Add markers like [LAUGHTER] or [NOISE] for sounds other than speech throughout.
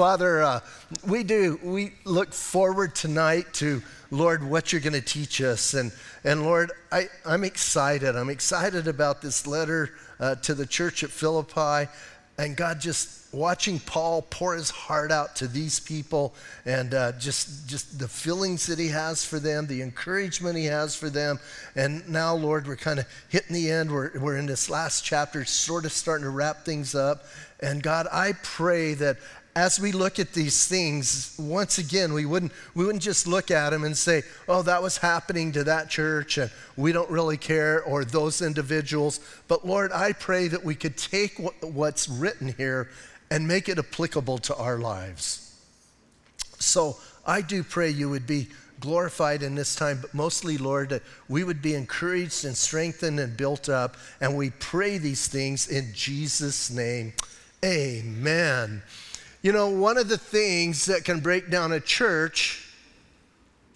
Father, uh, we do. We look forward tonight to, Lord, what you're going to teach us. And, and Lord, I, I'm excited. I'm excited about this letter uh, to the church at Philippi. And God, just watching Paul pour his heart out to these people and uh, just, just the feelings that he has for them, the encouragement he has for them. And now, Lord, we're kind of hitting the end. We're, we're in this last chapter, sort of starting to wrap things up. And God, I pray that as we look at these things, once again, we wouldn't, we wouldn't just look at them and say, oh, that was happening to that church and we don't really care or those individuals. But Lord, I pray that we could take what, what's written here and make it applicable to our lives. So I do pray you would be glorified in this time, but mostly, Lord, that we would be encouraged and strengthened and built up. And we pray these things in Jesus' name. Amen. You know, one of the things that can break down a church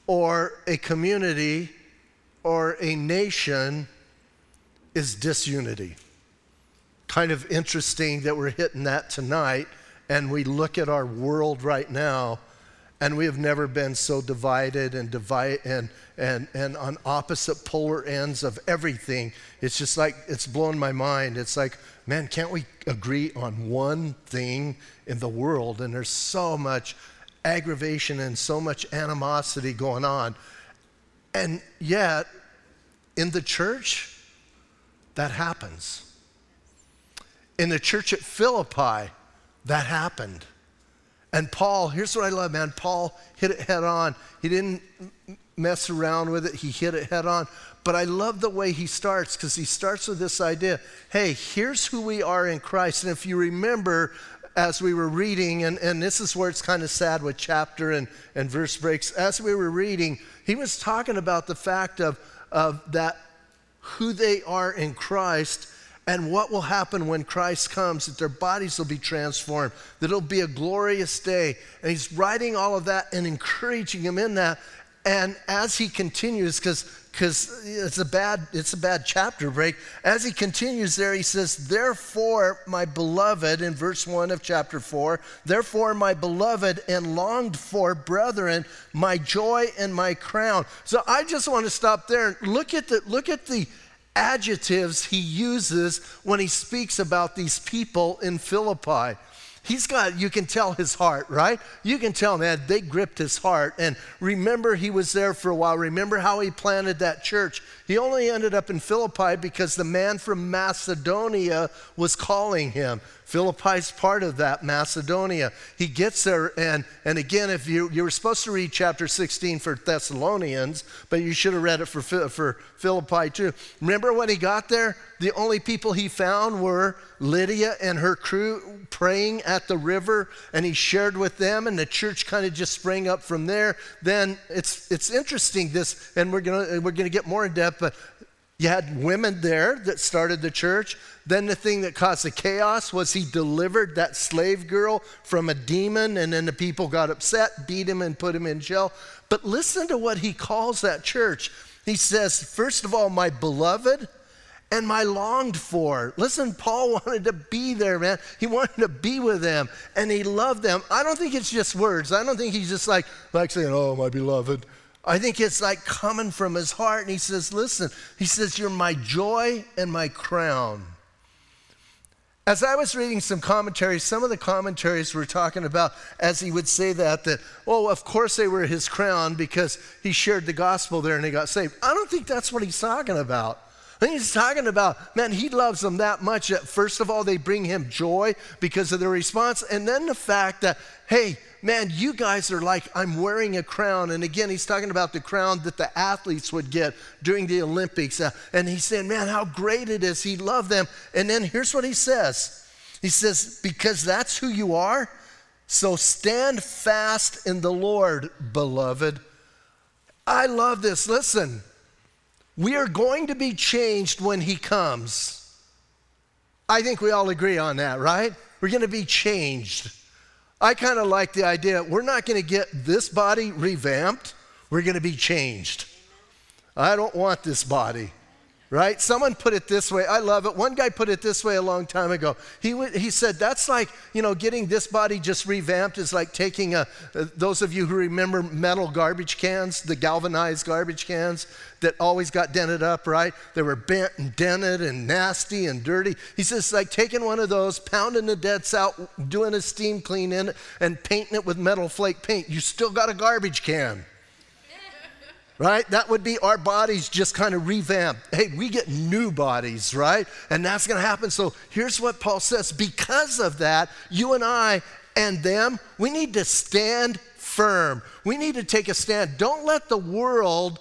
or a community or a nation is disunity. Kind of interesting that we're hitting that tonight, and we look at our world right now, and we have never been so divided and divide and and and on opposite polar ends of everything. It's just like it's blown my mind. It's like man, can't we agree on one thing in the world? And there's so much aggravation and so much animosity going on. And yet, in the church, that happens. In the church at Philippi, that happened. And Paul, here's what I love, man. Paul hit it head on. He didn't mess around with it, he hit it head on. But I love the way he starts because he starts with this idea hey, here's who we are in Christ. And if you remember, as we were reading, and, and this is where it's kind of sad with chapter and, and verse breaks, as we were reading, he was talking about the fact of, of that who they are in Christ and what will happen when Christ comes, that their bodies will be transformed, that it'll be a glorious day. And he's writing all of that and encouraging them in that. And as he continues, because it's a bad it's a bad chapter break. As he continues there he says therefore my beloved in verse 1 of chapter 4 therefore my beloved and longed for brethren my joy and my crown. So i just want to stop there and look at the look at the adjectives he uses when he speaks about these people in philippi he's got, you can tell his heart, right? You can tell, man, they gripped his heart. And remember, he was there for a while. Remember how he planted that church. He only ended up in Philippi because the man from Macedonia was calling him. Philippi's part of that, Macedonia. He gets there, and, and again, if you, you were supposed to read chapter 16 for Thessalonians, but you should have read it for, for Philippi too. Remember when he got there? The only people he found were Lydia and her crew praying at the river, and he shared with them, and the church kind of just sprang up from there. Then it's, it's interesting, this, and we're going we're gonna get more in depth, but you had women there that started the church. Then the thing that caused the chaos was he delivered that slave girl from a demon, and then the people got upset, beat him, and put him in jail. But listen to what he calls that church. He says, first of all, my beloved and my longed for. Listen, Paul [LAUGHS] wanted to be there, man. He wanted to be with them and he loved them. I don't think it's just words. I don't think he's just like, like saying, oh, my beloved. I think it's like coming from his heart. And he says, Listen, he says, You're my joy and my crown. As I was reading some commentaries, some of the commentaries were talking about, as he would say that, that, oh, of course they were his crown because he shared the gospel there and they got saved. I don't think that's what he's talking about. He's talking about, man, he loves them that much that first of all, they bring him joy because of their response. And then the fact that, hey, man, you guys are like, I'm wearing a crown. And again, he's talking about the crown that the athletes would get during the Olympics. Uh, and he's saying, man, how great it is. He loved them. And then here's what he says He says, because that's who you are, so stand fast in the Lord, beloved. I love this. Listen, we are going to be changed when he comes. I think we all agree on that, right? We're going to be changed. I kind of like the idea we're not going to get this body revamped, we're going to be changed. I don't want this body. Right? Someone put it this way. I love it. One guy put it this way a long time ago. He, w- he said, That's like, you know, getting this body just revamped is like taking a, uh, those of you who remember metal garbage cans, the galvanized garbage cans that always got dented up, right? They were bent and dented and nasty and dirty. He says, It's like taking one of those, pounding the dents out, doing a steam clean in it, and painting it with metal flake paint. You still got a garbage can right? That would be our bodies just kind of revamped. Hey, we get new bodies, right? And that's going to happen. So here's what Paul says because of that, you and I and them, we need to stand firm. We need to take a stand. Don't let the world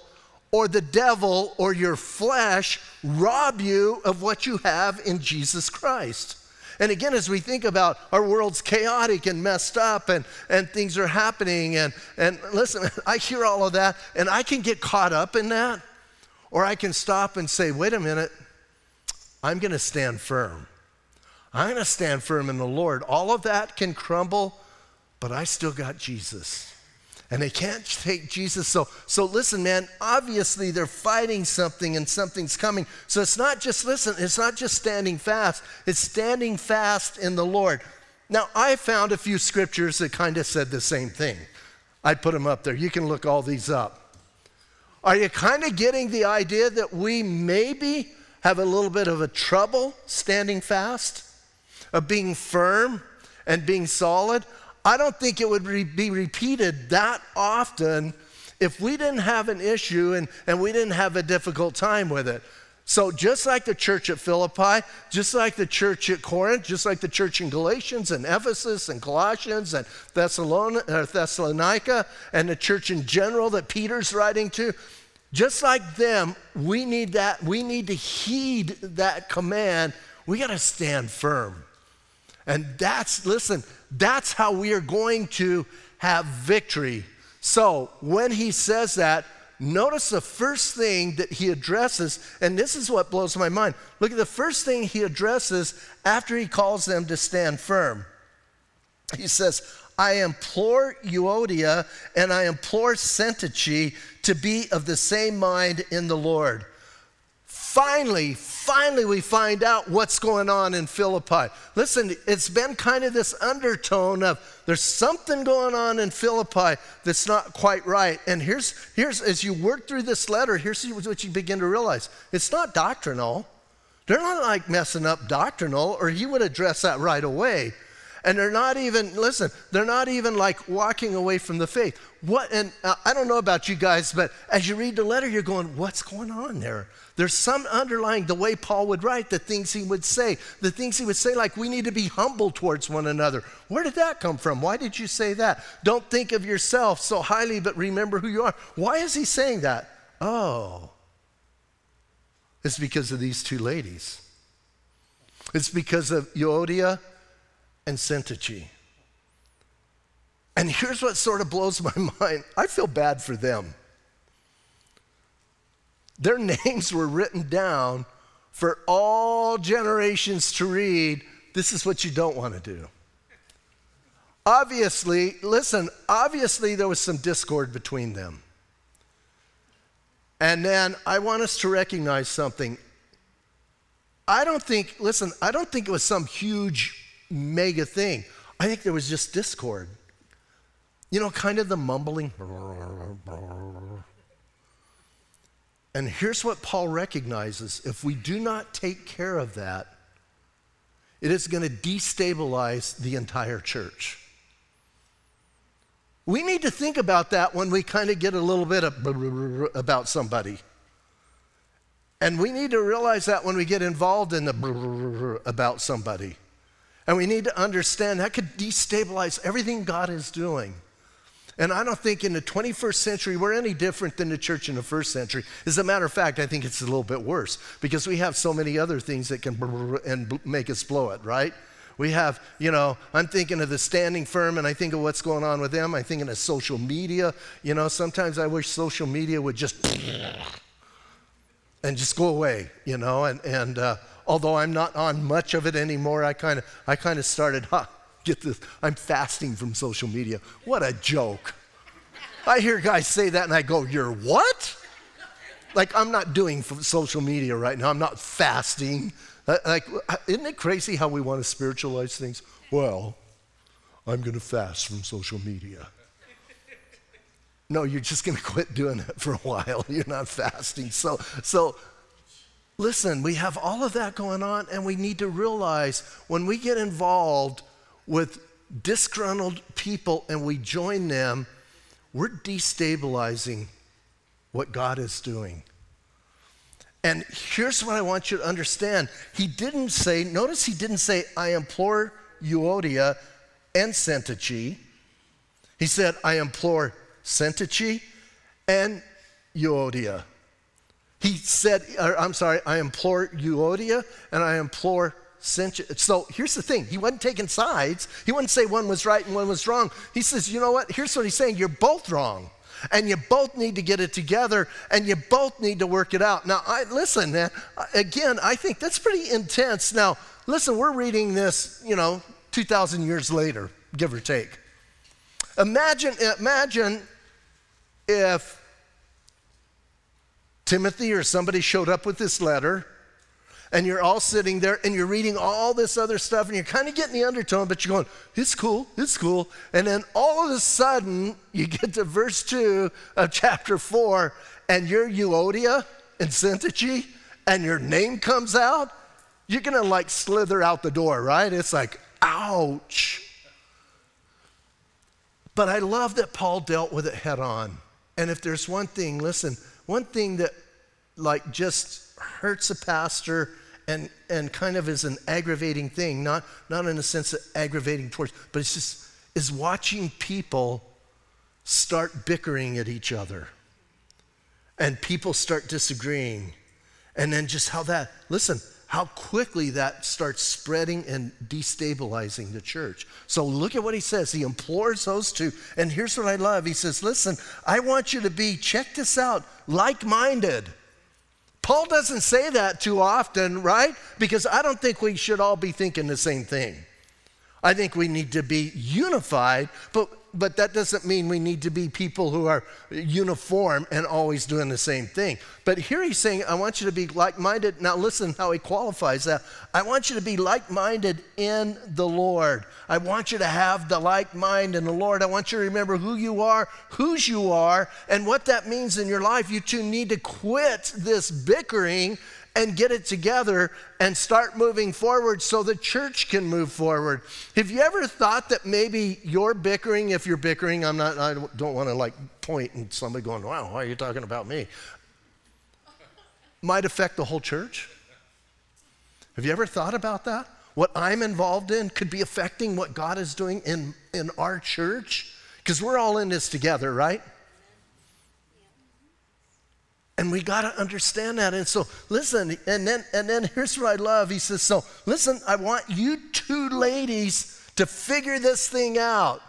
or the devil or your flesh rob you of what you have in Jesus Christ. And again, as we think about our world's chaotic and messed up and, and things are happening, and, and listen, [LAUGHS] I hear all of that and I can get caught up in that, or I can stop and say, wait a minute, I'm going to stand firm. I'm going to stand firm in the Lord. All of that can crumble, but I still got Jesus and they can't take Jesus. So, so listen, man, obviously they're fighting something and something's coming. So it's not just, listen, it's not just standing fast, it's standing fast in the Lord. Now, I found a few scriptures that kind of said the same thing. I put them up there. You can look all these up. Are you kind of getting the idea that we maybe have a little bit of a trouble standing fast, of being firm and being solid? I don't think it would re- be repeated that often if we didn't have an issue and, and we didn't have a difficult time with it. So, just like the church at Philippi, just like the church at Corinth, just like the church in Galatians and Ephesus and Colossians and uh, Thessalonica and the church in general that Peter's writing to, just like them, we need that, we need to heed that command. We got to stand firm. And that's, listen, that's how we are going to have victory. So when he says that, notice the first thing that he addresses, and this is what blows my mind. Look at the first thing he addresses after he calls them to stand firm. He says, I implore Euodia and I implore Syntyche to be of the same mind in the Lord. Finally, finally, we find out what's going on in Philippi. Listen, it's been kind of this undertone of there's something going on in Philippi that's not quite right. And here's, here's as you work through this letter, here's what you begin to realize it's not doctrinal. They're not like messing up doctrinal, or he would address that right away. And they're not even, listen, they're not even like walking away from the faith. What, and uh, I don't know about you guys, but as you read the letter, you're going, what's going on there? There's some underlying the way Paul would write, the things he would say, the things he would say, like we need to be humble towards one another. Where did that come from? Why did you say that? Don't think of yourself so highly, but remember who you are. Why is he saying that? Oh, it's because of these two ladies. It's because of Euodia and Syntyche. And here's what sort of blows my [LAUGHS] mind I feel bad for them. Their [LAUGHS] names were written down for all generations to read. This is what you don't want to do. Obviously, listen, obviously there was some discord between them. And then I want us to recognize something. I don't think, listen, I don't think it was some huge mega thing. I think there was just discord. You know, kind of the mumbling. And here's what Paul recognizes if we do not take care of that, it is going to destabilize the entire church. We need to think about that when we kind of get a little bit about somebody. And we need to realize that when we get involved in the about somebody. And we need to understand that could destabilize everything God is doing. And I don't think in the 21st century we're any different than the church in the first century. As a matter of fact, I think it's a little bit worse because we have so many other things that can and make us blow it, right? We have, you know, I'm thinking of the standing firm and I think of what's going on with them. I'm thinking of social media. You know, sometimes I wish social media would just [LAUGHS] and just go away, you know. And, and uh, although I'm not on much of it anymore, I kind of I kind of started, [LAUGHS] huh, Get this, I'm fasting from social media. What a joke. I hear guys say that and I go, You're what? like I'm not doing social media right now. I'm not fasting. Uh, like, isn't it crazy how we want to spiritualize things? Well, I'm going to fast from social media. No, you're just going to quit doing it for a [LAUGHS] while. You're not fasting. So, so listen, we have all of that going on, and we need to realize when we get involved with disgruntled people and we join them, we're destabilizing what God is doing. And here's what I want you to understand. He didn't say, notice he didn't say, I implore Euodia and Syntyche. He said, I implore Syntyche and Euodia. He said, I'm sorry, I implore Euodia and I implore Syntyche. So here's the thing. He wasn't taking sides. He wouldn't say one was right and one was wrong. He says, you know what? Here's what he's saying. You're both wrong and you both need to get it together and you both need to work it out. Now, I, listen, man, again, I think that's pretty intense. Now, listen, we're reading this, you know, 2,000 years later, give or take. Imagine, imagine if Timothy or somebody showed up with this letter and you're all sitting there and you're reading all this other stuff and you're kind of getting the undertone, but you're going, it's cool, it's cool. And then all of a sudden, you get to verse 2 of chapter 4 and you're Euodia and Syntyche and your name comes out, you're going to like slither out the door, right? It's like, ouch. But I love that Paul dealt with it head on. And if there's one thing, listen, one thing that like just hurts a pastor and, and kind of is an aggravating thing, not, not in a sense of aggravating towards, but it's just is watching people start bickering at each other and people start disagreeing. And then just how that, listen, how quickly that starts spreading and destabilizing the church. So look at what he says. He implores those two. And here's what I love. He says, Listen, I want you to be, check this out, like minded. Paul doesn't say that too often, right? Because I don't think we should all be thinking the same thing. I think we need to be unified, but but that doesn't mean we need to be people who are uniform and always doing the same thing. But here he's saying, I want you to be like minded. Now, listen how he qualifies that. I want you to be like minded in the Lord. I want you to have the like mind in the Lord. I want you to remember who you are, whose you are, and what that means in your life. You two need to quit this bickering and get it together and start moving forward so the church can move forward. Have you ever thought that maybe you're bickering, if you're bickering, I'm not, I don't want to like point and somebody going, wow, why are you talking about me? Might affect the whole church? Have you ever thought about that? What I'm involved in could be affecting what God is doing in, in our church? Because we're all in this together, right? And we got to understand that. And so, listen, and then, and then here's what I love. He says, So, listen, I want you two ladies to figure this thing out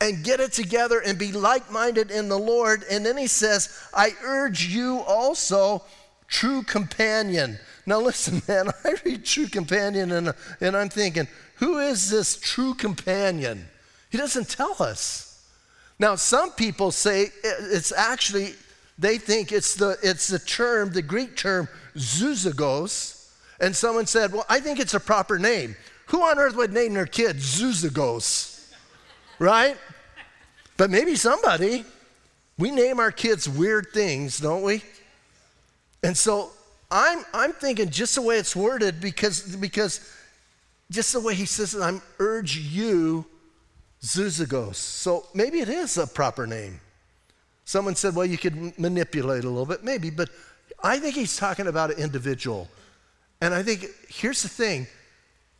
and get it together and be like minded in the Lord. And then he says, I urge you also, true companion. Now, listen, [LAUGHS] man, I read true companion and, and I'm thinking, who is this true companion? He doesn't tell us. Now, some people say it's actually they think it's the, it's the term, the Greek term, zoozagos. And someone said, Well, I think it's a proper name. Who on earth would name their kid zoozagos? right? But maybe somebody. We name our kids weird things, don't we? And so I'm, I'm thinking just the way it's worded because, because just the way he says it, I'm urge you, Zuzagos. So maybe it is a proper name. Someone said, well, you could manipulate a little bit, maybe, but I think he's talking about an individual. And I think here's the thing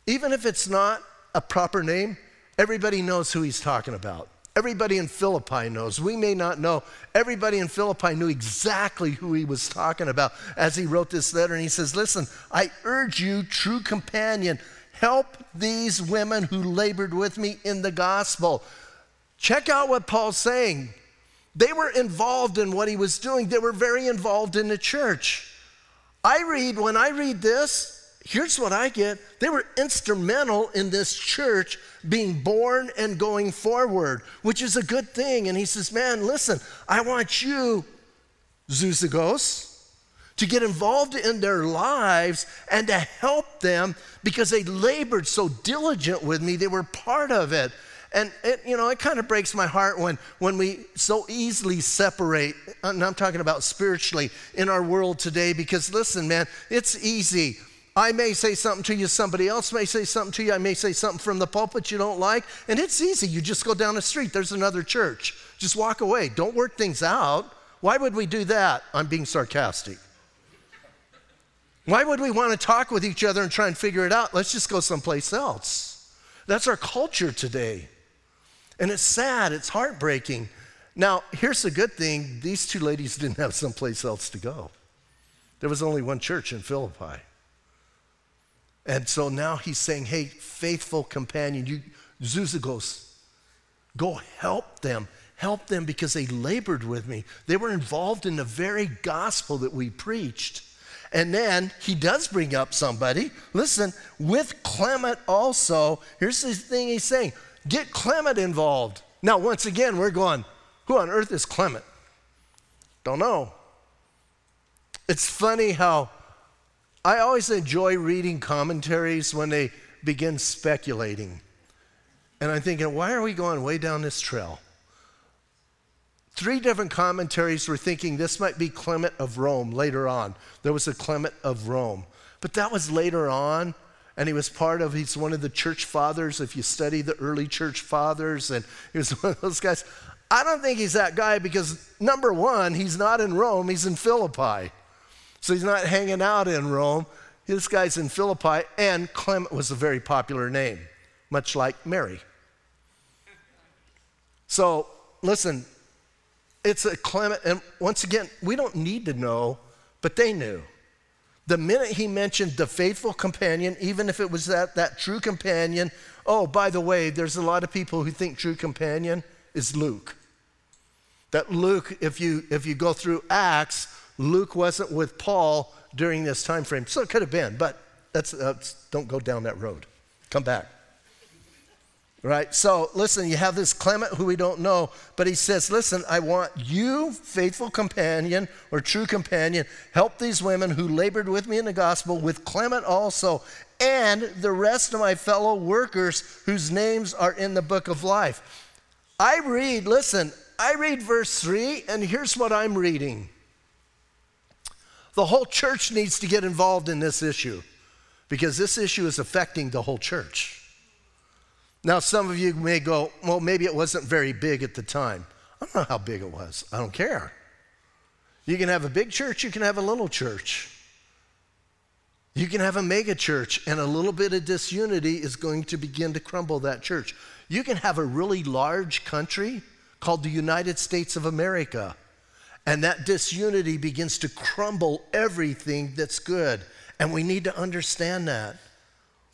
even if it's not a proper name, everybody knows who he's talking about. Everybody in Philippi knows. We may not know. Everybody in Philippi knew exactly who he was talking about as he wrote this letter. And he says, Listen, I urge you, true companion, help these women who labored with me in the gospel. Check out what Paul's saying. They were involved in what he was doing, they were very involved in the church. I read, when I read this, here's what I get they were instrumental in this church being born and going forward, which is a good thing. And he says, Man, listen, I want you, Zoozagos, to get involved in their lives and to help them because they labored so diligent with me. They were part of it. And it, you know, it kind of breaks my heart when, when we so easily separate, and I'm talking about spiritually in our world today, because listen, man, it's easy. I may say something to you, somebody else may say something to you, I may say something from the pulpit you don't like, and it's easy. You just go down the street, there's another church. Just walk away. Don't work things out. Why would we do that? I'm being sarcastic. Why would we want to talk with each other and try and figure it out? Let's just go someplace else. That's our culture today. And it's sad, it's heartbreaking. Now, here's the good thing these two ladies [LAUGHS] didn't have someplace else to go. There was only one church in Philippi. And so now he's saying, hey, faithful companion, you, Zuzagos, go help them. Help them because they labored with me. They were involved in the very gospel that we preached. And then he does bring up somebody. Listen, with Clement also, here's the thing he's saying get Clement involved. Now, once again, we're going, who on earth is Clement? Don't know. It's funny how I always enjoy reading commentaries when they begin speculating. And I'm thinking, why are we going way down this trail? Three different commentaries were thinking this might be Clement of Rome later on. There was a Clement of Rome. But that was later on, and he was part of, he's one of the church fathers. If you study the early church fathers, and he was [LAUGHS] one of those guys. I don't think he's that guy because, number one, he's not in Rome, he's in Philippi. So he's not hanging out in Rome. This guy's in Philippi, and Clement was a very popular name, much like Mary. So, listen, it's a Clement, and once again, we don't need to know, but they knew. The minute he mentioned the faithful companion, even if it was that, that true companion, oh, by the way, there's a lot of people who think true companion is Luke. That Luke, if you, if you go through Acts, Luke wasn't with Paul during this time frame. So it could have been, but that's, that's don't go down that road. Come back. Right? So listen, you have this Clement who we don't know, but he says, Listen, I want you, faithful companion or true companion, help these women who labored with me in the gospel, with Clement also, and the rest of my fellow workers whose names are in the book of life. I read, listen, I read verse 3, and here's what I'm reading. The whole church needs to get involved in this issue because this issue is affecting the whole church. Now, some of you may go, well, maybe it wasn't very big at the time. I don't know how big it was. I don't care. You can have a big church, you can have a little church. You can have a mega church, and a little bit of disunity is going to begin to crumble that church. You can have a really large country called the United States of America, and that disunity begins to crumble everything that's good. And we need to understand that.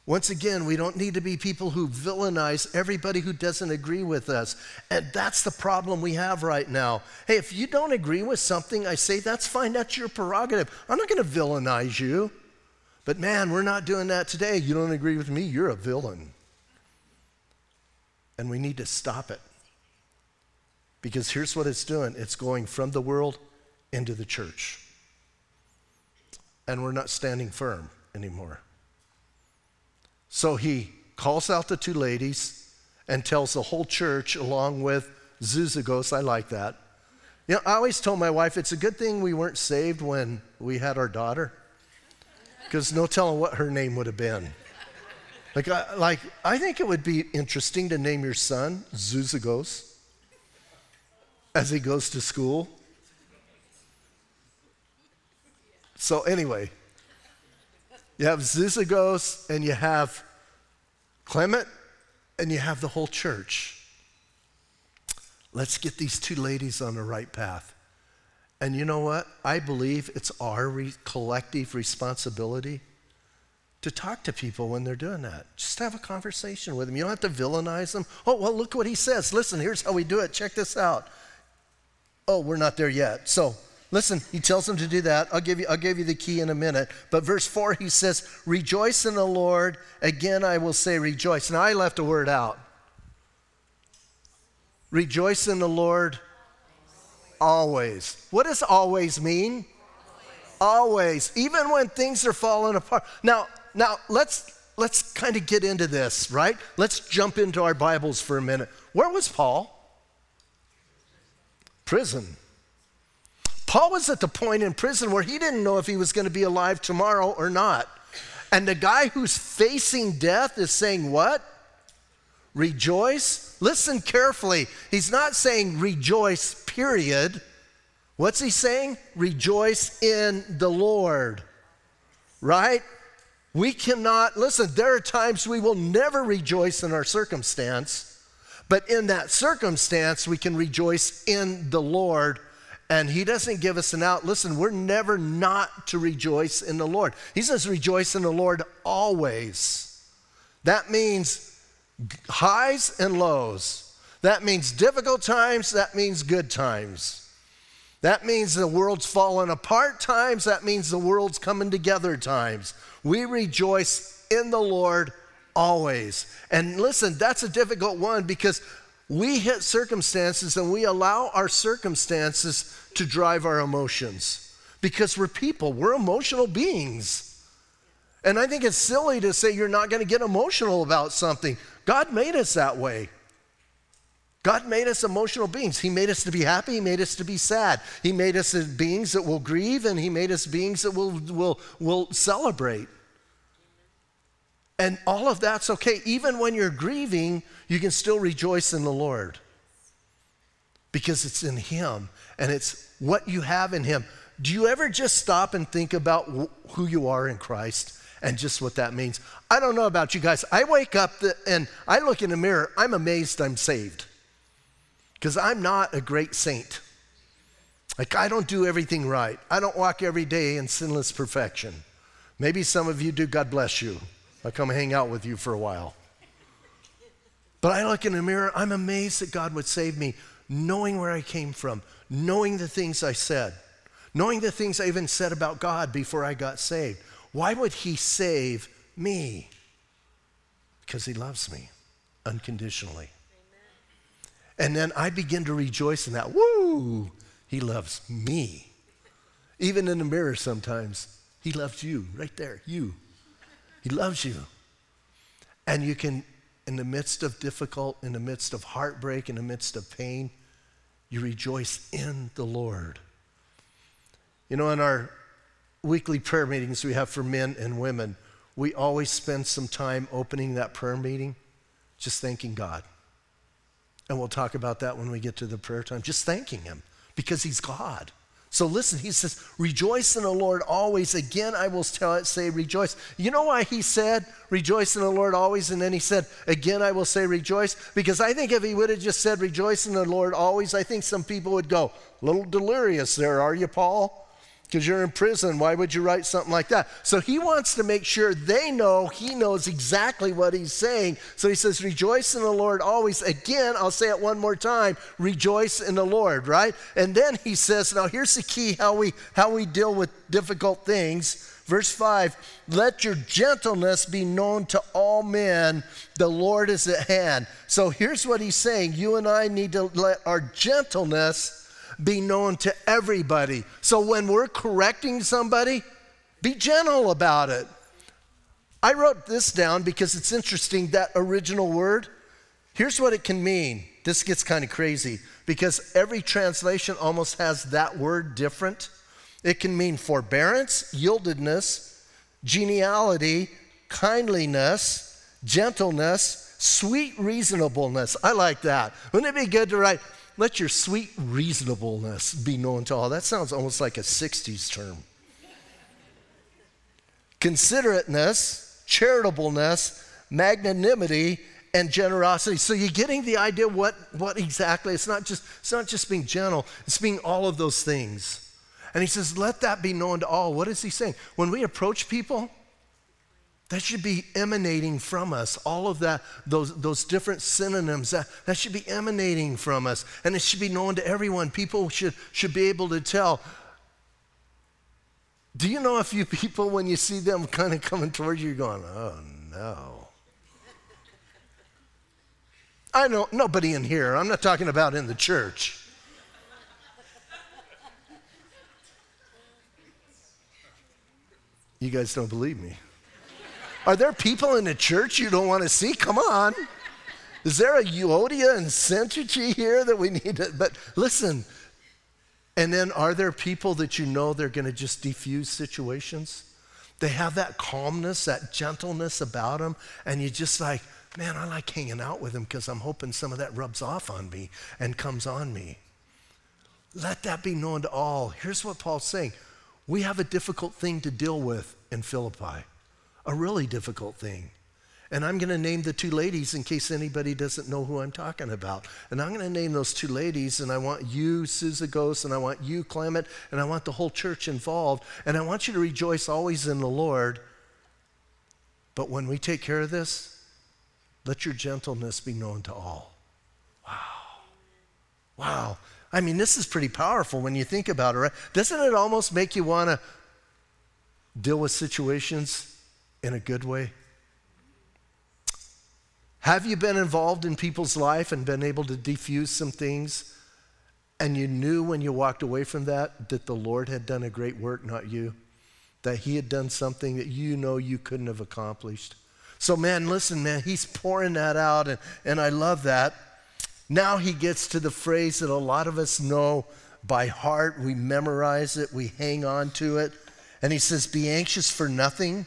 Once again, we don't need to be people who villainize everybody who doesn't agree with us. And that's the problem we have right now. Hey, if you don't agree with something I say, that's fine, that's your prerogative. I'm not going to villainize you. But man, we're not doing that today. You don't agree with me, you're a villain. And we need to stop it. Because here's what it's doing it's going from the world into the church. And we're not standing firm anymore. So he calls out the two ladies and tells the whole church, along with Zuzagos, I like that. You know, I always told my wife it's a good thing we weren't saved when we had our daughter, because no telling what her name would have been. Like I, like, I think it would be interesting to name your son Zuzagos as he goes to school. So, anyway, you have Zuzagos and you have Clement and you have the whole church. Let's get these two ladies on the right path. And you know what? I believe it's our re- collective responsibility to talk to people when they're doing that. Just have a conversation with them. You don't have to villainize them. Oh, well, look what he says. Listen, here's how we do it. Check this out. Oh, we're not there yet. So Listen, he tells them to do that. I'll give you, I'll give you the key in a minute. But verse 4, he says, Rejoice in the Lord. Again, I will say rejoice. Now, I left a word out. Rejoice in the Lord always. What does always mean? always, even when things are falling apart. Now, now let's let's kind of get into this, right? Let's jump into our Bibles for a minute. Where was Paul? Prison. Paul was at the point in prison where he didn't know if he was going to be alive tomorrow or not. And the guy who's facing death is saying, What? Rejoice? Listen carefully. He's not saying rejoice, period. What's he saying? Rejoice in the Lord. Right? We cannot, listen, there are times we will never rejoice in our circumstance, but in that circumstance, we can rejoice in the Lord. And he doesn't give us an out. Listen, we're never not to rejoice in the Lord. He says, rejoice in the Lord always. That means highs and lows. That means difficult times. That means good times. That means the world's falling apart times. That means the world's coming together times. We rejoice in the Lord always. And listen, that's a difficult one because we hit circumstances and we allow our circumstances to drive our emotions because we're people, we're emotional beings. And I think it's silly to say you're not going to get emotional about something. God made us that way. God made us emotional beings. He made us to be happy. He made us to be sad. He made us beings that will grieve, and He made us beings that will, will, will celebrate. And all of that's okay. Even when you're grieving, you can still rejoice in the Lord because it's in Him and it's what you have in Him. Do you ever just stop and think about who you are in Christ and just what that means? I don't know about you guys. I wake up the, and I look in the mirror, I'm amazed I'm saved because I'm not a great saint. Like, I don't do everything right. I don't walk every day in sinless perfection. Maybe some of you do, God bless you. I'll come hang out with you for a while. But I look in the mirror, I'm amazed that God would save me, knowing where I came from, knowing the things I said, knowing the things I even said about God before I got saved. Why would He save me? Because He loves me unconditionally. And then I begin to rejoice in that. Woo! He loves me. Even in the mirror sometimes, He loves you right there, you. He loves you. And you can, in the midst of difficult, in the midst of heartbreak, in the midst of pain, you rejoice in the Lord. You know, in our weekly prayer meetings we have for men and women, we always spend some time opening that prayer meeting just thanking God. And we'll talk about that when we get to the prayer time. Just thanking Him because He's God. So listen, He says, Rejoice in the Lord always. Again, I will tell it, say, Rejoice. You know why He said, Rejoice in the Lord always? And then He said, Again, I will say, Rejoice? Because I think if He would have just said, Rejoice in the Lord always, I think some people would go, A little delirious there, are you, Paul? Because you're in prison. Why would you write something like that? So he wants to make sure they know he knows exactly what he's saying. So he says, Rejoice in the Lord always. Again, I'll say it one more time rejoice in the Lord, right? And then he says, Now here's the key how we, how we deal with difficult things. Verse 5 Let your gentleness be known to all men, the Lord is at hand. So here's what he's saying you and I need to let our gentleness be known to everybody. So when we're correcting somebody, be gentle about it. I wrote this down because it's interesting that original word. Here's what it can mean. This gets kind of crazy because every translation almost has that word different. It can mean forbearance, yieldedness, geniality, kindliness, gentleness, sweet reasonableness. I like that. Wouldn't it be good to write, let your sweet reasonableness be known to all. That sounds almost like a 60s term. Considerateness, charitableness, magnanimity, and generosity. So you're getting the idea what, what exactly, it's not just it's not just being gentle, it's being all of those things. And he says, let that be known to all. What is he saying? When we approach people, that should be emanating from us. All of that, those, those different synonyms, that, that should be emanating from us. And it should be known to everyone. People should, should be able to tell. Do you know a few people when you see them kind of coming towards you, going, oh no. I know nobody in here. I'm not talking about in the church. You guys don't believe me. Are there people in the church you don't want to see? Come on. Is there a Euodia and Syntyche here that we need to? But listen, and then are there people that you know they're going to just defuse situations? They have that calmness, that gentleness about them, and you just like, man, I like hanging out with them because I'm hoping some of that rubs off on me and comes on me. Let that be known to all. Here's what Paul's saying we have a difficult thing to deal with in Philippi, a really difficult thing. And I'm going to name the two ladies in case anybody doesn't know who I'm talking about. And I'm going to name those two ladies, and I want you, Suzagos, and I want you, Clement, and I want the whole church involved. And I want you to rejoice always in the Lord. But when we take care of this, let your gentleness be known to all. Wow. Wow. I mean, this is pretty powerful when you think about it, right? Doesn't it almost make you want to deal with situations in a good way? Have you been involved in people's life and been able to defuse some things? And you knew when you walked away from that that the Lord had done a great work, not you? That He had done something that you know you couldn't have accomplished. So, man, listen, man, He's pouring that out, and, and I love that. Now He gets to the phrase that a lot of us know by heart. We memorize it, we hang on to it. And He says, Be anxious for nothing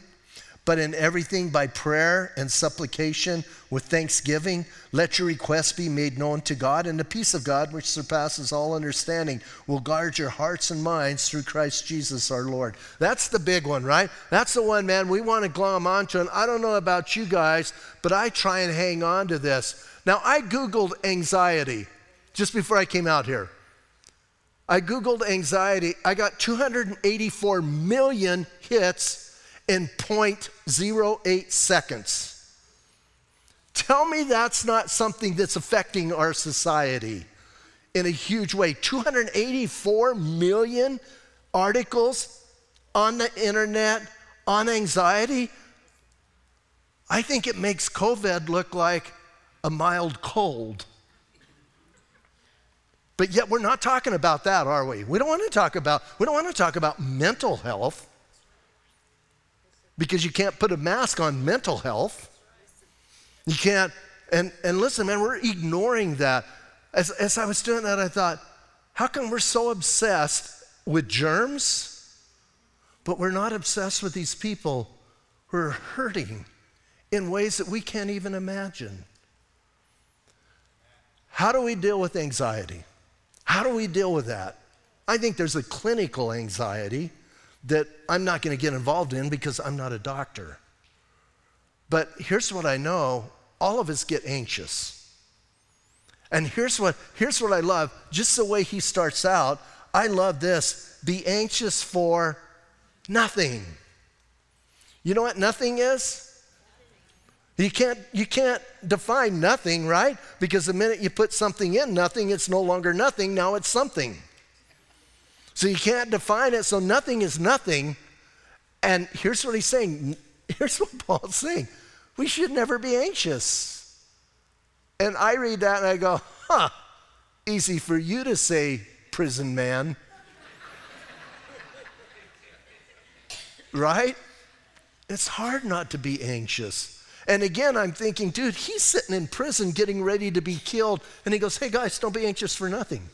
but in everything by prayer and supplication with thanksgiving, let your requests be made known to God, and the peace of God, which surpasses all understanding, will guard your hearts and minds through Christ Jesus our Lord. That's the big one, right? That's the one, man, we want to glom onto. And I don't know about you guys, but I try and hang on to this. Now, I Googled anxiety just before I came out here. I Googled anxiety. I got 284 million hits in 0.08 seconds. Tell me that's not something that's affecting our society in a huge way. 284 million articles on the internet on anxiety. I think it makes COVID look like a mild cold. But yet we're not talking about that, are we? We don't want to talk about we don't want to talk about mental health because you can't put a mask on mental health. You can't, and, and listen, man, we're ignoring that. As, as I was doing that, I thought, how come we're so obsessed with germs, but we're not obsessed with these people who are hurting in ways that we can't even imagine? How do we deal with anxiety? How do we deal with that? I think there's a clinical anxiety that I'm not going to get involved in because I'm not a doctor. But here's what I know all of us get anxious. And here's what, here's what I love just the way he starts out. I love this be anxious for nothing. You know what nothing is? You can't, you can't define nothing, right? Because the minute you put something in nothing, it's no longer nothing, now it's something. So you can't define it, so nothing is nothing. And here's what he's saying. [LAUGHS] Here's what Paul's saying. We should never be anxious. And I read that and I go, huh, easy for you to say, prison man. right? It's hard not to be anxious. And again, I'm thinking, dude, he's sitting in prison getting ready to be killed. And he goes, hey guys, don't be anxious for nothing.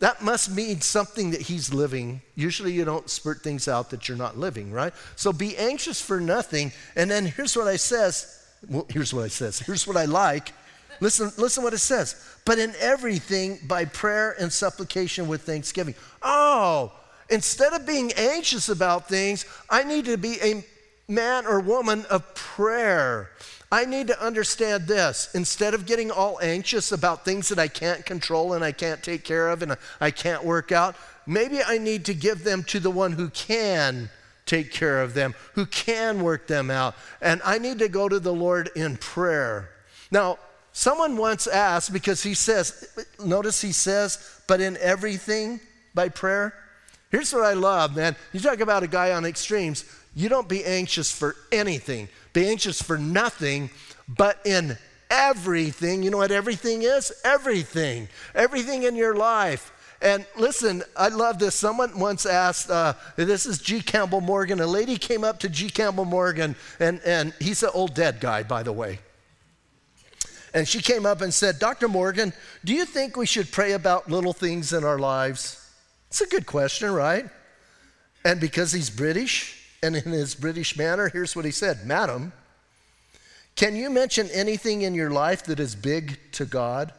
That must mean something that he's living. Usually you don't spurt things out that you're not living, right? So be anxious for nothing. And then here's what I says. Well, here's what I says. Here's what I like. Listen, listen what it says. But in everything by prayer and supplication with thanksgiving. Oh, instead of being anxious about things, I need to be a man or woman of prayer. I need to understand this. Instead of getting all anxious about things that I can't control and I can't take care of and I can't work out, maybe I need to give them to the one who can take care of them, who can work them out. And I need to go to the Lord in prayer. Now, someone once asked, because he says, notice he says, but in everything by prayer. Here's what I love, man. You talk about a guy on extremes. You don't be anxious for anything. Be anxious for nothing, but in everything. You know what everything is? Everything. Everything in your life. And listen, I love this. Someone once asked, uh, this is G. Campbell Morgan. A lady came up to G. Campbell Morgan, and, and he's an old dead guy, by the way. And she came up and said, Dr. Morgan, do you think we should pray about little things in our lives? It's a good question, right? And because he's British, and in his British manner, here's what he said Madam, can you mention anything in your life that is big to God?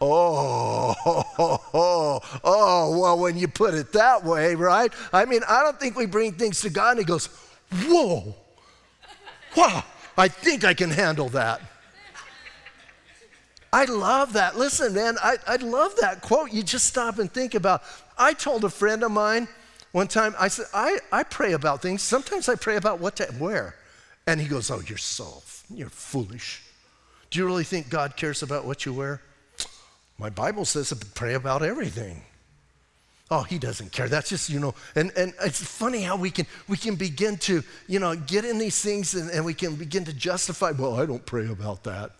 Oh, oh, [LAUGHS] oh, oh, well, when you put it that way, right? I mean, I don't think we bring things to God and He goes, Whoa, wow, I think I can handle that. I love that. Listen, man, I, I love that quote. You just stop and think about. I told a friend of mine one time, I said, I, I pray about things. Sometimes I pray about what to wear. And he goes, Oh, you're so, you're foolish. Do you really think God cares about what you wear? My Bible says to pray about everything. Oh, he doesn't care. That's just, you know, and, and it's funny how we can we can begin to, you know, get in these things and, and we can begin to justify, well, I don't pray about that.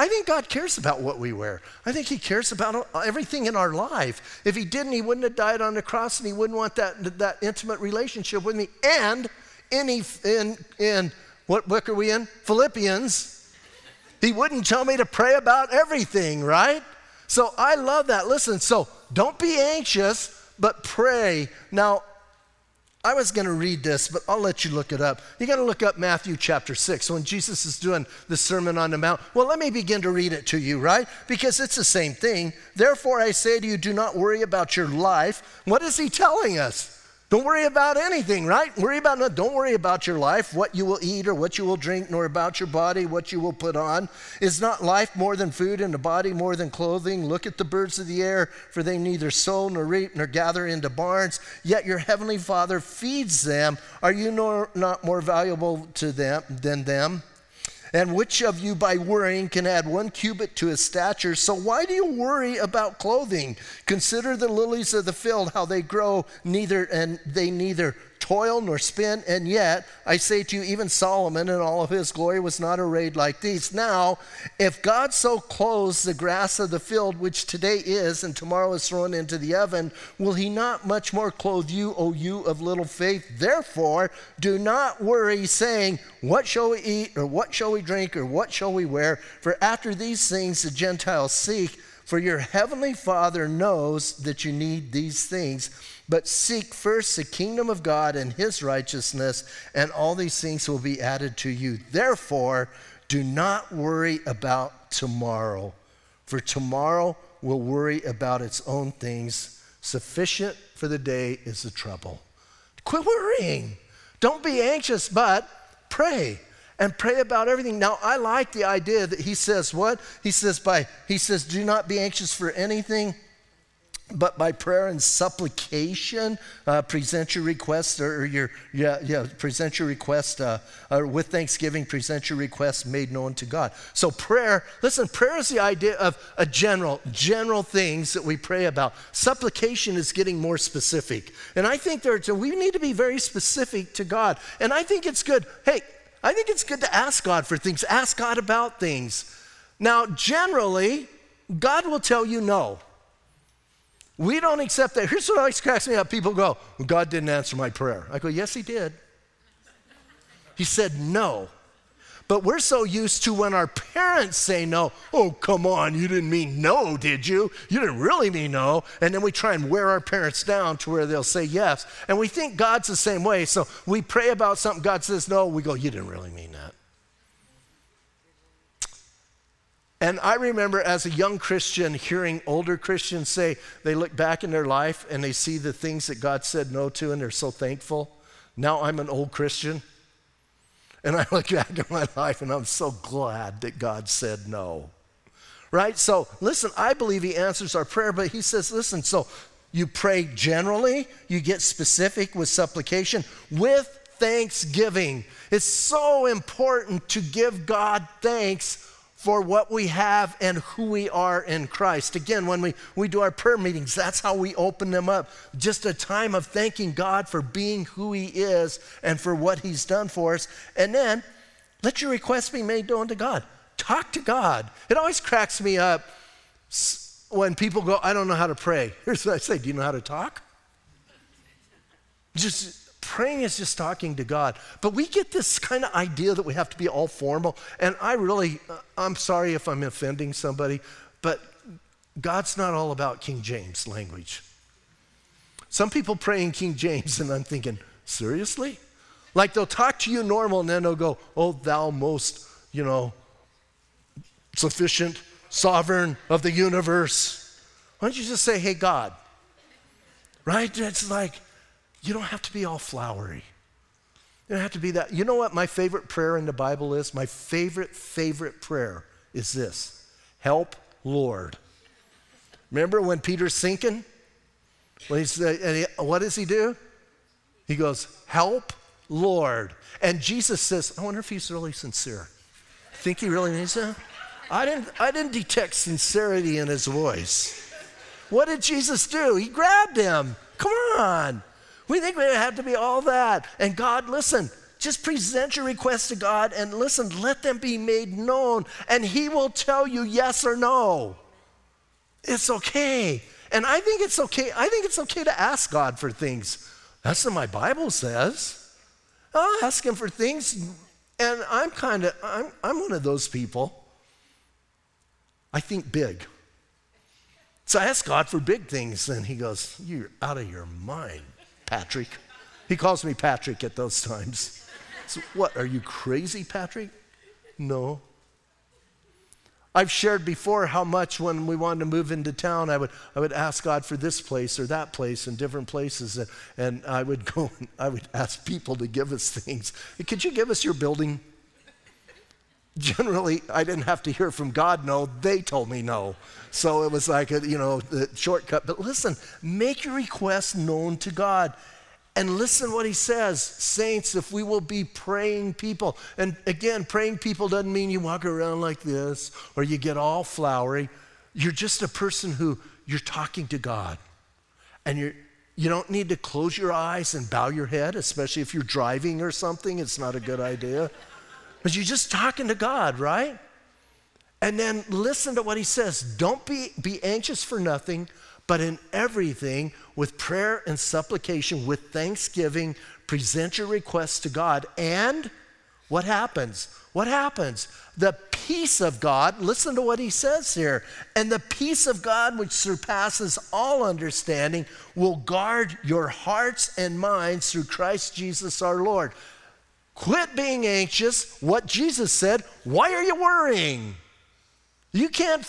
I think God cares about what we wear. I think He cares about everything in our life. If He didn't, He wouldn't have died on the cross and He wouldn't want that, that intimate relationship with me. And in, in, in what book are we in? Philippians. He wouldn't tell me to pray about everything, right? So I love that. Listen, so don't be anxious, but pray. Now, I was going to read this, but I'll let you look it up. You got to look up Matthew chapter 6 when Jesus is doing the Sermon on the Mount. Well, let me begin to read it to you, right? Because it's the same thing. Therefore, I say to you, do not worry about your life. What is he telling us? Don't worry about anything, right? Worry about no, don't worry about your life, what you will eat or what you will drink, nor about your body, what you will put on. Is not life more than food and the body more than clothing? Look at the birds of the air, for they neither sow nor reap nor gather into barns, yet your heavenly Father feeds them. Are you nor, not more valuable to them than them? And which of you by worrying can add one cubit to his stature? So why do you worry about clothing? Consider the lilies of the field, how they grow, neither and they neither toil nor spin, and yet I say to you, even Solomon in all of his glory was not arrayed like these. Now, if God so clothes the grass of the field, which today is and tomorrow is thrown into the oven, will he not much more clothe you, O you of little faith? Therefore, do not worry, saying, What shall we eat, or what shall we drink, or what shall we wear? For after these things the Gentiles seek. For your heavenly Father knows that you need these things. But seek first the kingdom of God and his righteousness, and all these things will be added to you. Therefore, do not worry about tomorrow, for tomorrow will worry about its own things. Sufficient for the day is the trouble. Quit worrying. Don't be anxious, but pray and pray about everything. Now, I like the idea that he says what? He says by he says do not be anxious for anything but by prayer and supplication, uh, present your request or your yeah yeah present your request uh, uh, with thanksgiving. Present your request made known to God. So prayer, listen, prayer is the idea of a general general things that we pray about. Supplication is getting more specific, and I think there we need to be very specific to God. And I think it's good. Hey, I think it's good to ask God for things. Ask God about things. Now, generally, God will tell you no. We don't accept that. Here's what always cracks me up. People go, well, God didn't answer my prayer. I go, yes, he did. He said no. But we're so used to when our parents say no, oh, come on, you didn't mean no, did you? You didn't really mean no. And then we try and wear our parents down to where they'll say yes. And we think God's the same way. So we pray about something, God says no, we go, you didn't really mean that. And I remember as a young Christian hearing older Christians say they look back in their life and they see the things that God said no to and they're so thankful. Now I'm an old Christian and I [LAUGHS] look back in my life and I'm so glad that God said no. Right? So listen, I believe He answers our prayer, but He says, listen, so you pray generally, you get specific with supplication, with thanksgiving. It's so important to give God thanks for what we have and who we are in Christ. Again, when we, we do our prayer meetings, that's how we open them up. Just a time of thanking God for being who He is and for what He's done for us. And then let your requests be made known to God. Talk to God. It always cracks me up. when people go, I don't know how to pray, [LAUGHS] here's what I say Do you know how to talk? Just praying is just talking to God. But we get this kind of idea that we have to be all formal. And I really, uh, I'm sorry if I'm offending somebody, but God's not all about King James language. Some people pray in King James, and I'm thinking, seriously? Like they'll talk to you normal, and then they'll go, Oh, thou most, you know, sufficient, sovereign of the universe. Why don't you just say, Hey, God? Right? It's like, you don't have to be all flowery. You don't have to be that. You know what my favorite prayer in the Bible is? My favorite, favorite prayer is this Help, Lord. Remember when Peter's sinking? When he's, uh, and he, what does he do? He goes, Help, Lord. And Jesus says, I wonder if he's really sincere. Think he really needs that? I didn't, I didn't detect sincerity in his voice. What did Jesus do? He grabbed him. Come on. We think we have to be all that. And God, listen, just present your request to God and listen, let them be made known, and He will tell you yes or no. It's okay. And I think it's okay. I think it's okay to ask God for things. That's what my Bible says. I'll ask Him for things, and I'm kind of, I'm, I'm one of those people. I think big. So I ask God for big things, and He goes, You're out of your mind. Patrick. He calls me Patrick at those times. So, what, are you crazy, Patrick? No. I've shared before how much when we wanted to move into town, I would, I would ask God for this place or that place in different places. And, and I would go and I would ask people to give us things. Could you give us your building? Generally, I didn't have to hear from God no, they told me no. So it was like a, you know, the shortcut. But listen, make your request known to God. And listen what he says, saints, if we will be praying people. And again, praying people doesn't mean you walk around like this or you get all flowery. You're just a person who you're talking to God. And you're you don't need to close your eyes and bow your head, especially if you're driving or something. It's not a good idea. But you're just talking to God, right? And then listen to what he says. Don't be, be anxious for nothing, but in everything, with prayer and supplication, with thanksgiving, present your requests to God. And what happens? What happens? The peace of God, listen to what he says here. And the peace of God, which surpasses all understanding, will guard your hearts and minds through Christ Jesus our Lord. Quit being anxious. What Jesus said, why are you worrying? You can't,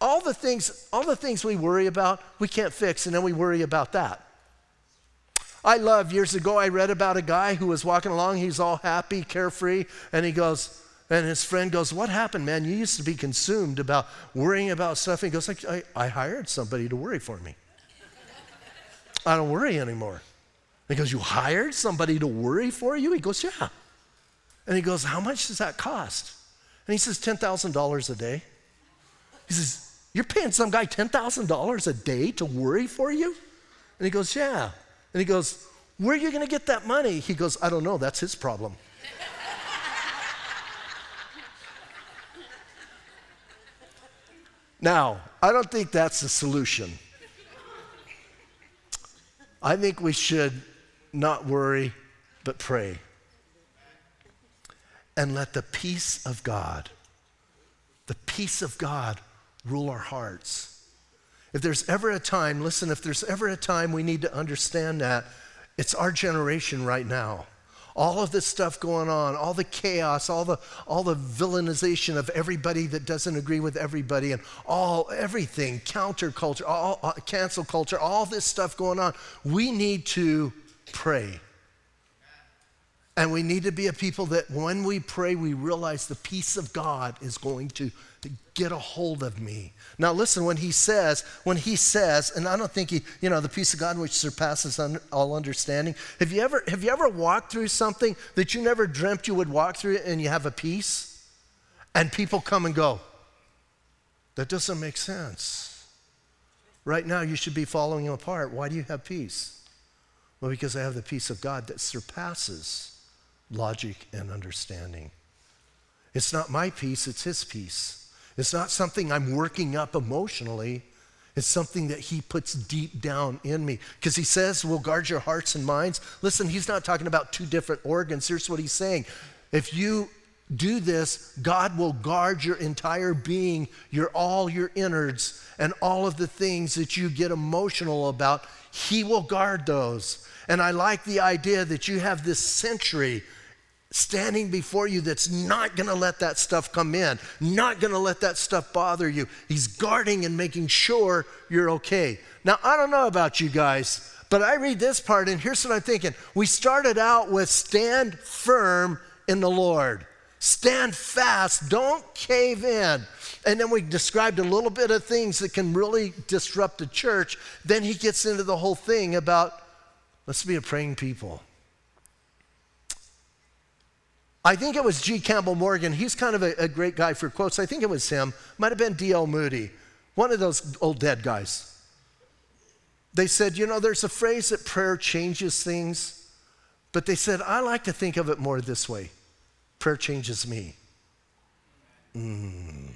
all the things, all the things we worry about, we can't fix, and then we worry about that. I love, years ago, I read about a guy who was walking along, he's all happy, carefree, and he goes, and his friend goes, What happened, man? You used to be consumed about worrying about stuff. And he goes, I, I hired somebody to worry for me. I don't worry anymore. He goes, You hired somebody to worry for you? He goes, Yeah. And he goes, How much does that cost? And he says, $10,000 a day. He says, You're paying some guy $10,000 a day to worry for you? And he goes, Yeah. And he goes, Where are you going to get that money? He goes, I don't know. That's his problem. [LAUGHS] now, I don't think that's the solution. I think we should not worry, but pray. And let the peace of God, the peace of God rule our hearts. If there's ever a time, listen, if there's ever a time we need to understand that, it's our generation right now. All of this stuff going on, all the chaos, all the, all the villainization of everybody that doesn't agree with everybody, and all everything, counterculture, all, all cancel culture, all this stuff going on. We need to pray. And we need to be a people that when we pray, we realize the peace of God is going to, get a hold of me. Now, listen, when he says, when he says, and I don't think he, you know, the peace of God which surpasses un, all understanding. Have you, ever, have you ever walked through something that you never dreamt you would walk through and you have a peace? And people come and go, that doesn't make sense. Right now, you should be falling apart. Why do you have peace? Well, because I have the peace of God that surpasses logic and understanding. It's not my peace, it's His peace. It's not something I'm working up emotionally. It's something that he puts deep down in me. Because he says, We'll guard your hearts and minds. Listen, he's not talking about two different organs. Here's what he's saying If you do this, God will guard your entire being, your all your innards, and all of the things that you get emotional about. He will guard those. And I like the idea that you have this century standing before you that's not going to let that stuff come in, not going to let that stuff bother you. He's guarding and making sure you're okay. Now, I don't know about you guys, but I read this part and here's what I'm thinking. We started out with stand firm in the Lord. Stand fast, don't cave in. And then we described a little bit of things that can really disrupt the church. Then he gets into the whole thing about let's be a praying people. I think it was G. Campbell Morgan. He's kind of a, a great guy for quotes. I think it was him. Might have been D.L. Moody, one of those old dead guys. They said, you know, there's a phrase that prayer changes things, but they said, I like to think of it more this way prayer changes me. Mm.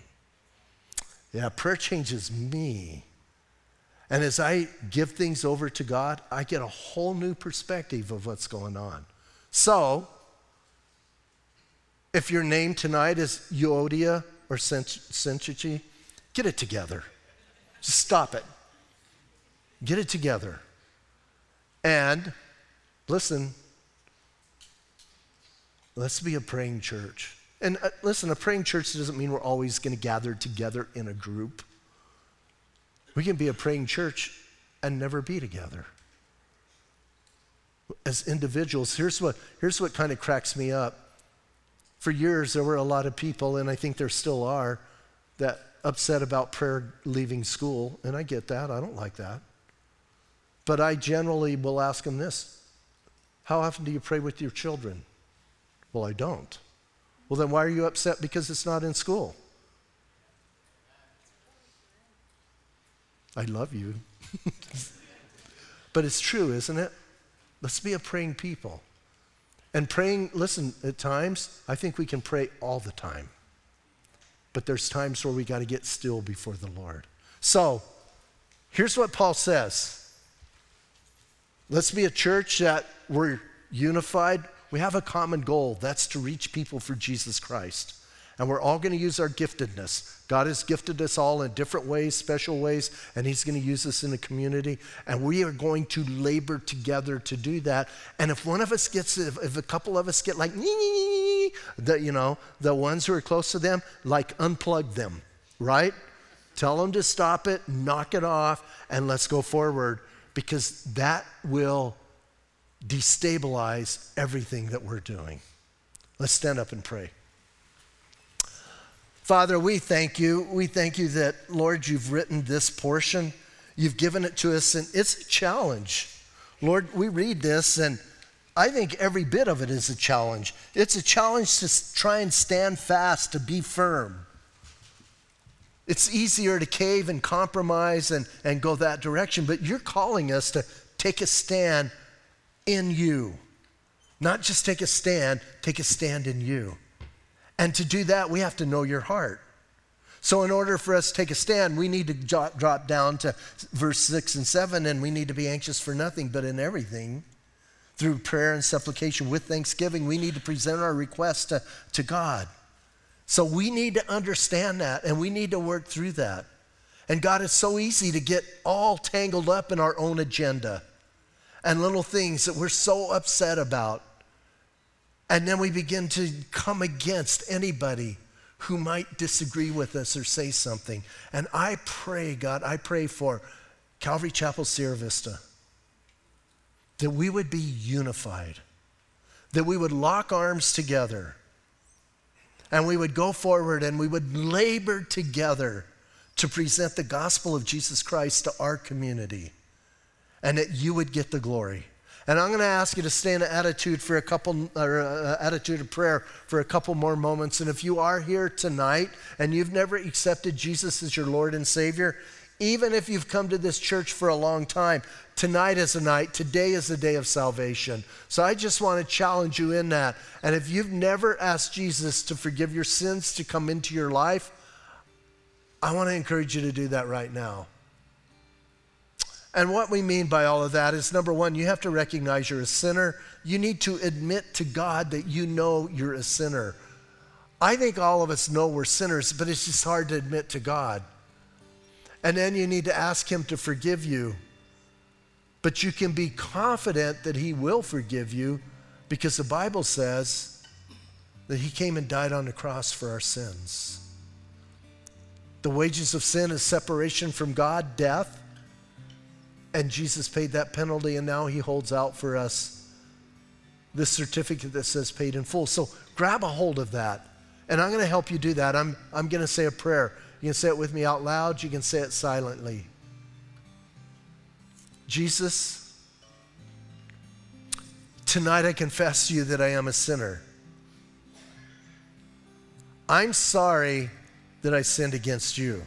Yeah, prayer changes me. And as I give things over to God, I get a whole new perspective of what's going on. So, if your name tonight is Euodia or Syntyche, get it together. Just stop it. Get it together. And listen, let's be a praying church. And uh, listen, a praying church doesn't mean we're always going to gather together in a group. We can be a praying church and never be together. As individuals, here's what, here's what kind of cracks me up. For years, there were a lot of people, and I think there still are, that upset about prayer leaving school, and I get that. I don't like that. But I generally will ask them this How often do you pray with your children? Well, I don't. Well, then why are you upset because it's not in school? I love you. but it's true, isn't it? Let's be a praying people. And praying, listen, at times, I think we can pray all the time. But there's times where we got to get still before the Lord. So, here's what Paul says Let's be a church that we're unified. We have a common goal that's to reach people for Jesus Christ. And we're all going to use our giftedness. God has gifted us all in different ways, special ways, and He's going to use us in the community. And we are going to labor together to do that. And if one of us gets, if, if a couple of us get like, the, you know, the ones who are close to them, like unplug them, right? Tell them to stop it, knock it off, and let's go forward because that will destabilize everything that we're doing. Let's stand up and pray. Father, we thank you. We thank you that, Lord, you've written this portion, you've given it to us, and it's a challenge. Lord, we read this, and I think every bit of it is a challenge. It's a challenge to try and stand fast, to be firm. It's easier to cave and compromise and, and go that direction, but you're calling us to take a stand in you. Not just take a stand, take a stand in you. And to do that, we have to know your heart. So, in order for us to take a stand, we need to drop, down to verse 6 and 7, and we need to be anxious for nothing, but in everything, through prayer and supplication with thanksgiving, we need to present our requests to, to God. So, we need to understand that, and we need to work through that. And God, it's so easy to get all tangled up in our own agenda and little things that we're so upset about. And then we begin to come against anybody who might disagree with us or say something. And I pray, God, I pray for Calvary Chapel Sierra Vista that we would be unified, that we would lock arms together, and we would go forward and we would labor together to present the gospel of Jesus Christ to our community, and that you would get the glory. And I'm going to ask you to stay in an attitude for a couple, or uh, attitude of prayer for a couple more moments. And if you are here tonight and you've never accepted Jesus as your Lord and Savior, even if you've come to this church for a long time, tonight is a night, today is the day of salvation. So I just want to challenge you in that. And if you've never asked Jesus to forgive your sins, to come into your life, I want to encourage you to do that right now. And what we mean by all of that is number one, you have to recognize you're a sinner. You need to admit to God that you know you're a sinner. I think all of us know we're sinners, but it's just hard to admit to God. And then you need to ask Him to forgive you. But you can be confident that He will forgive you because the Bible says that He came and died on the cross for our sins. The wages of sin is separation from God, death. And Jesus paid that penalty, and now He holds out for us this certificate that says paid in full. So grab a hold of that. And I'm going to help you do that. I'm, I'm going to say a prayer. You can say it with me out loud, you can say it silently. Jesus, tonight I confess to you that I am a sinner. I'm sorry that I sinned against you.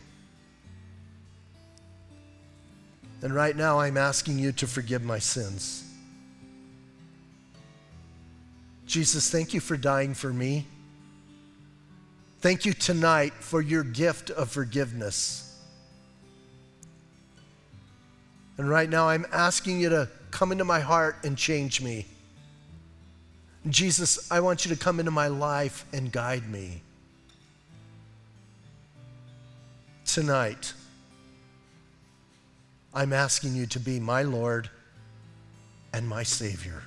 And right now I'm asking you to forgive my sins. Jesus, thank you for dying for me. Thank you tonight for your gift of forgiveness. And right now, I'm asking you to come into my heart and change me. Jesus, I want you to come into my life and guide me. Tonight, I'm asking you to be my Lord and my Savior.